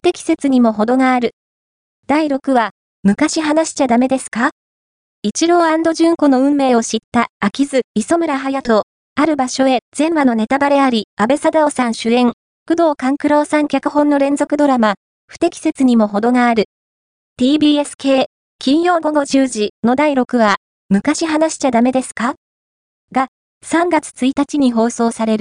不適切にも程がある。第6話、昔話しちゃダメですか？一郎純子の運命を知った飽きず、磯村隼人、ある場所へ全話のネタバレあり、安倍貞夫さん主演、工藤官九郎さん脚本の連続ドラマ、不適切にも程がある。TBS 系、金曜午後10時の第6話、昔話しちゃダメですか？が、3月1日に放送される。